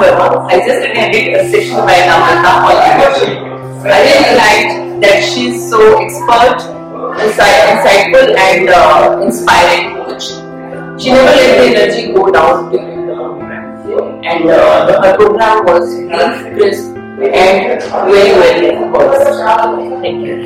Verma. I just attended a session by Namrata on I really liked that she's so expert, insightful, and uh, inspiring coach. She never let the energy go down during the program. And uh, her program was brief, crisp, and very, very focused. Thank you.